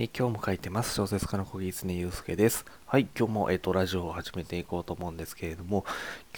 えー、今日も書いてます。小説家の小木常祐介です。はい、今日も、えーと、ラジオを始めていこうと思うんですけれども、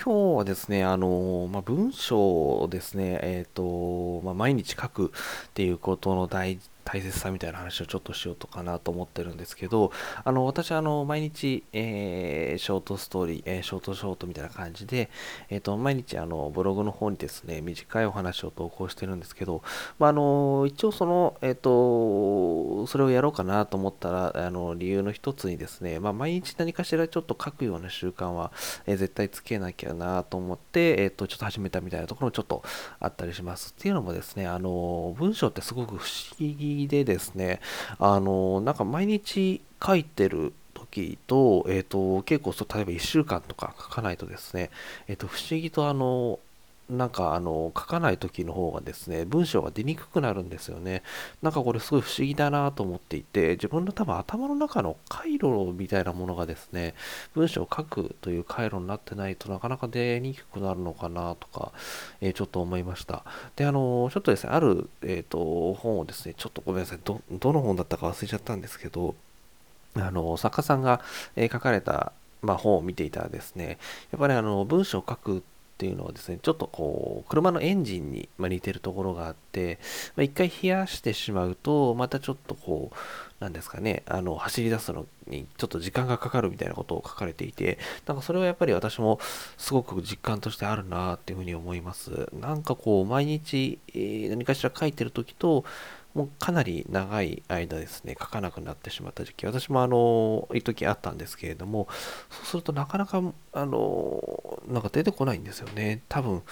今日はですね、あのー、まあ、文章をですね、えっ、と、まあ、毎日書くっていうことの大大切さみたいな話をちょっとしようとかなと思ってるんですけど、あの、私、あの、毎日、えー、ショートストーリー、えー、ショートショートみたいな感じで、えっ、ー、と、毎日、あの、ブログの方にですね、短いお話を投稿してるんですけど、まあ、あの、一応その、えっ、と、それをやろうかなと思ったら、あの、理由の一つにですね、まあ、毎日何かしらちょっと書くような習慣は、え絶対つけなきゃなと思って、えっ、と、ちょっと始めたみたいなところもちょっとあったりします。っていうのもですね、あの、文章ってすごく不思議でですね、あの、なんか毎日書いてる時と、えっ、ー、と、結構そう、例えば1週間とか書かないとですね、えっ、ー、と、不思議とあの、なんかあの書かない時の方がですね、文章が出にくくなるんですよね。なんかこれすごい不思議だなと思っていて、自分の多分頭の中の回路みたいなものがですね、文章を書くという回路になってないとなかなか出にくくなるのかなとか、えー、ちょっと思いました。で、あの、ちょっとですね、ある、え、ー、と、本をですね、ちょっとごめんなさいど、どの本だったか忘れちゃったんですけど、あの、作家さんが、えー、書かれたまあ、本を見ていたらですね、やっぱりあの文章を書くっていうのはですね、ちょっとこう、車のエンジンに似てるところがあって、まあ、一回冷やしてしまうと、またちょっとこう、なんですかね、あの、走り出すのにちょっと時間がかかるみたいなことを書かれていて、なんかそれはやっぱり私もすごく実感としてあるなっていうふうに思います。なんかこう、毎日何かしら書いてる時と、もうかなり長い間ですね、書かなくなってしまった時期、私もあの、一時あったんですけれども、そうするとなかなか、あの、なんか出てこないんですよね。多分、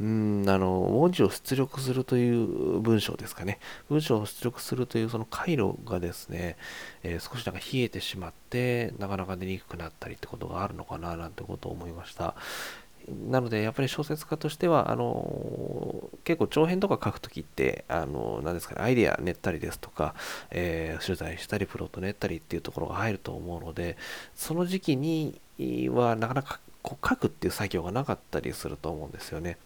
うん、あの、文字を出力するという文章ですかね。文章を出力するというその回路がですね、えー、少しなんか冷えてしまって、なかなか出にくくなったりってことがあるのかな、なんてことを思いました。なので、やっぱり小説家としては、あの結構長編とか書くときって、あの何ですかね、アイデア練ったりですとか、えー、取材したり、プロット練ったりっていうところが入ると思うので、その時期にはなかなかこう書くっていう作業がなかったりすると思うんですよね。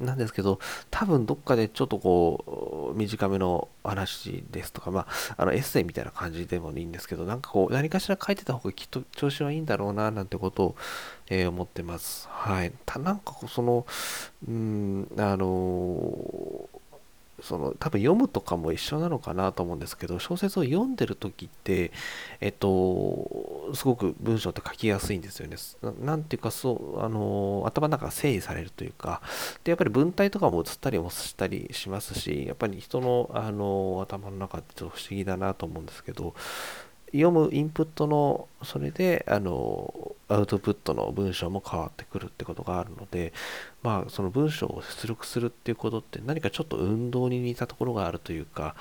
なんですけど、多分どっかでちょっとこう、短めの話ですとか、まあ、あのエッセイみたいな感じでもいいんですけど、なんかこう、何かしら書いてた方がきっと調子はいいんだろうな、なんてことを、えー、思ってます。はい。た、なんかその、うん、あのその多分読むとかも一緒なのかなと思うんですけど小説を読んでる時ってえっとすごく文章って書きやすいんですよね。何ていうかそうあの頭の中が整理されるというかでやっぱり文体とかも映ったりもしたりしますしやっぱり人のあの頭の中ってちょっと不思議だなと思うんですけど読むインプットのそれであのアウトプットの文章も変わってくるってことがあるのでまあその文章を出力するっていうことって何かちょっと運動に似たところがあるというか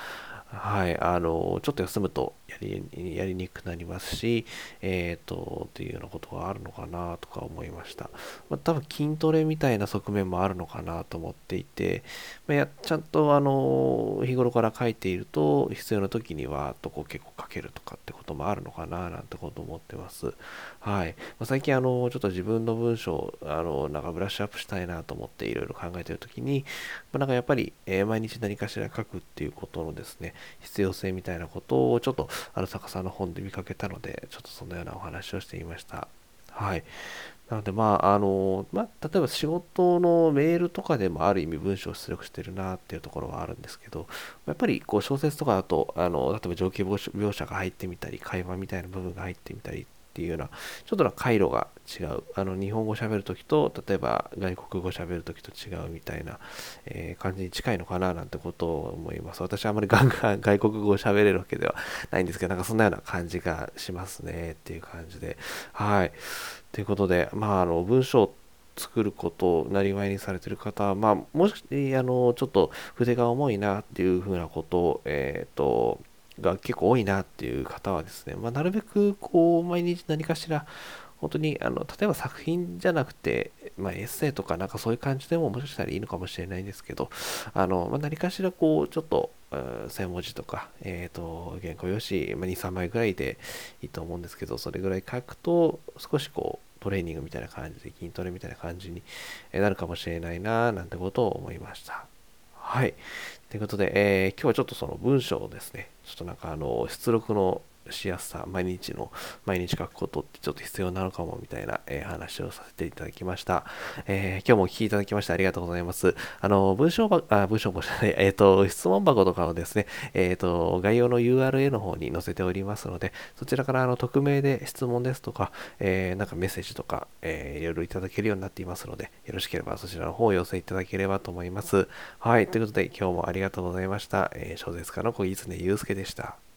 はい、あの、ちょっと休むとやりやりにくくなりますし、えっ、ー、と、っていうようなことがあるのかなとか思いました。まあ、多分筋トレみたいな側面もあるのかなと思っていて、まあ、やちゃんとあの、日頃から書いていると、必要な時には、とこう結構書けるとかってこともあるのかななんてこと思ってます。はい。まあ、最近あの、ちょっと自分の文章、あの、なんかブラッシュアップしたいなと思っていろいろ考えている時に、まあ、なんかやっぱり、えー、毎日何かしら書くっていうことのですね、必要性みたいなことをちょっとある坂さんの本で見かけたので、ちょっとそのようなお話をしていました。はい。なので、まあ、あの、まあ、例えば仕事のメールとかでもある意味文章を出力してるなっていうところはあるんですけど、やっぱりこう小説とかだと、あの、例えば情景描写が入ってみたり、会話みたいな部分が入ってみたりていうような、ちょっとな回路が違う。あの、日本語喋るときと、例えば外国語喋るときと違うみたいな、えー、感じに近いのかななんてことを思います。私はあまりガンガン外国語喋れるわけではないんですけど、なんかそんなような感じがしますねっていう感じで。はい。ということで、まあ、あの、文章作ることをなりわいにされてる方は、まあ、もし、あの、ちょっと筆が重いなっていうふうなことを、えっ、ー、と、が結構多いなっていう方はですね、まあ、なるべくこう毎日何かしら本当にあの例えば作品じゃなくて、まあ、エッセイとかなんかそういう感じでももしかしたらいいのかもしれないんですけどあの、まあ、何かしらこうちょっと1000文字とか、えっ、ー、と原稿用紙、まあ、2、3枚ぐらいでいいと思うんですけどそれぐらい書くと少しこうトレーニングみたいな感じで筋トレみたいな感じになるかもしれないななんてことを思いました。はい。ということで、えー、今日はちょっとその文章をですね、ちょっとなんかあの、出力のしやすさ、毎日の、毎日書くことってちょっと必要なのかもみたいな、えー、話をさせていただきました。えー、今日もお聞きいただきましてありがとうございます。あの、文章ば、あ、文章箱じゃない、えっ、ー、と、質問箱とかをですね、えっ、と、概要の URL の方に載せておりますので、そちらからあの、匿名で質問ですとか、えなんかメッセージとか、えいろいろいただけるようになっていますので、よろしければそちらの方を寄せいただければと思います。はい。ということで、今日もありがとうございました。え小説家の小木常祐介でした。